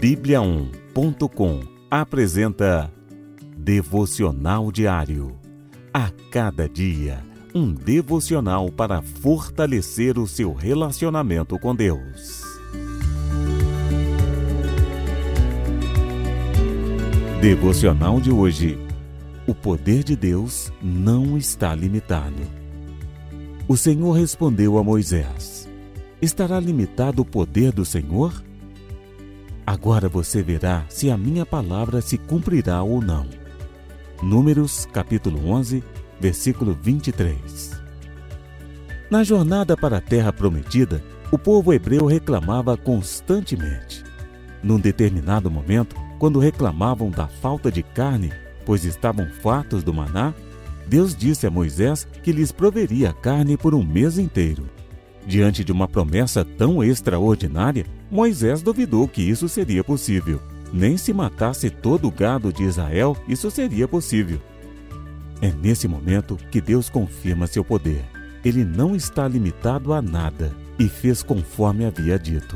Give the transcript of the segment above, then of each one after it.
Bíblia1.com apresenta Devocional Diário. A cada dia, um devocional para fortalecer o seu relacionamento com Deus. Devocional de hoje. O poder de Deus não está limitado. O Senhor respondeu a Moisés: Estará limitado o poder do Senhor? Agora você verá se a minha palavra se cumprirá ou não. Números, capítulo 11, versículo 23. Na jornada para a terra prometida, o povo hebreu reclamava constantemente. Num determinado momento, quando reclamavam da falta de carne, pois estavam fartos do maná, Deus disse a Moisés que lhes proveria carne por um mês inteiro. Diante de uma promessa tão extraordinária, Moisés duvidou que isso seria possível. Nem se matasse todo o gado de Israel, isso seria possível. É nesse momento que Deus confirma seu poder. Ele não está limitado a nada e fez conforme havia dito.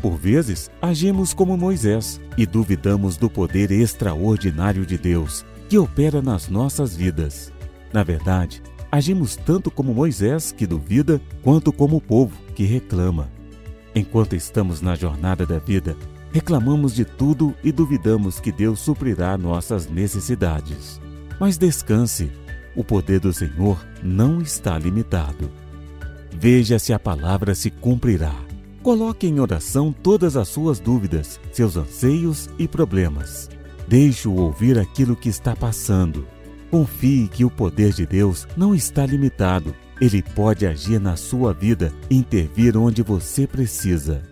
Por vezes, agimos como Moisés e duvidamos do poder extraordinário de Deus que opera nas nossas vidas. Na verdade, Agimos tanto como Moisés, que duvida, quanto como o povo, que reclama. Enquanto estamos na jornada da vida, reclamamos de tudo e duvidamos que Deus suprirá nossas necessidades. Mas descanse, o poder do Senhor não está limitado. Veja se a palavra se cumprirá. Coloque em oração todas as suas dúvidas, seus anseios e problemas. Deixe-o ouvir aquilo que está passando Confie que o poder de Deus não está limitado. Ele pode agir na sua vida intervir onde você precisa.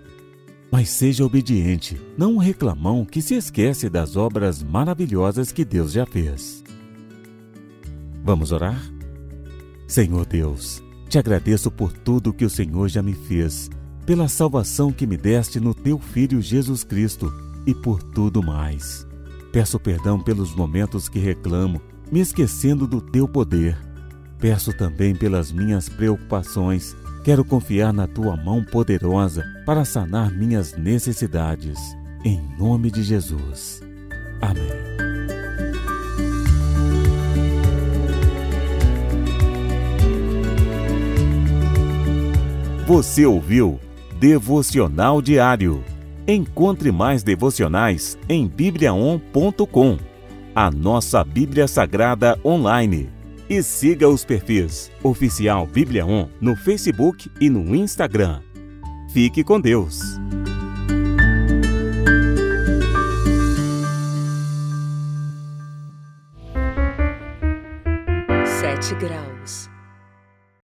Mas seja obediente, não um reclamão que se esquece das obras maravilhosas que Deus já fez. Vamos orar? Senhor Deus, te agradeço por tudo que o Senhor já me fez, pela salvação que me deste no teu Filho Jesus Cristo e por tudo mais. Peço perdão pelos momentos que reclamo me esquecendo do teu poder. Peço também pelas minhas preocupações. Quero confiar na tua mão poderosa para sanar minhas necessidades. Em nome de Jesus. Amém. Você ouviu Devocional Diário. Encontre mais devocionais em bibliaon.com a nossa Bíblia Sagrada online. E siga os perfis Oficial Bíblia On no Facebook e no Instagram. Fique com Deus. Sete graus.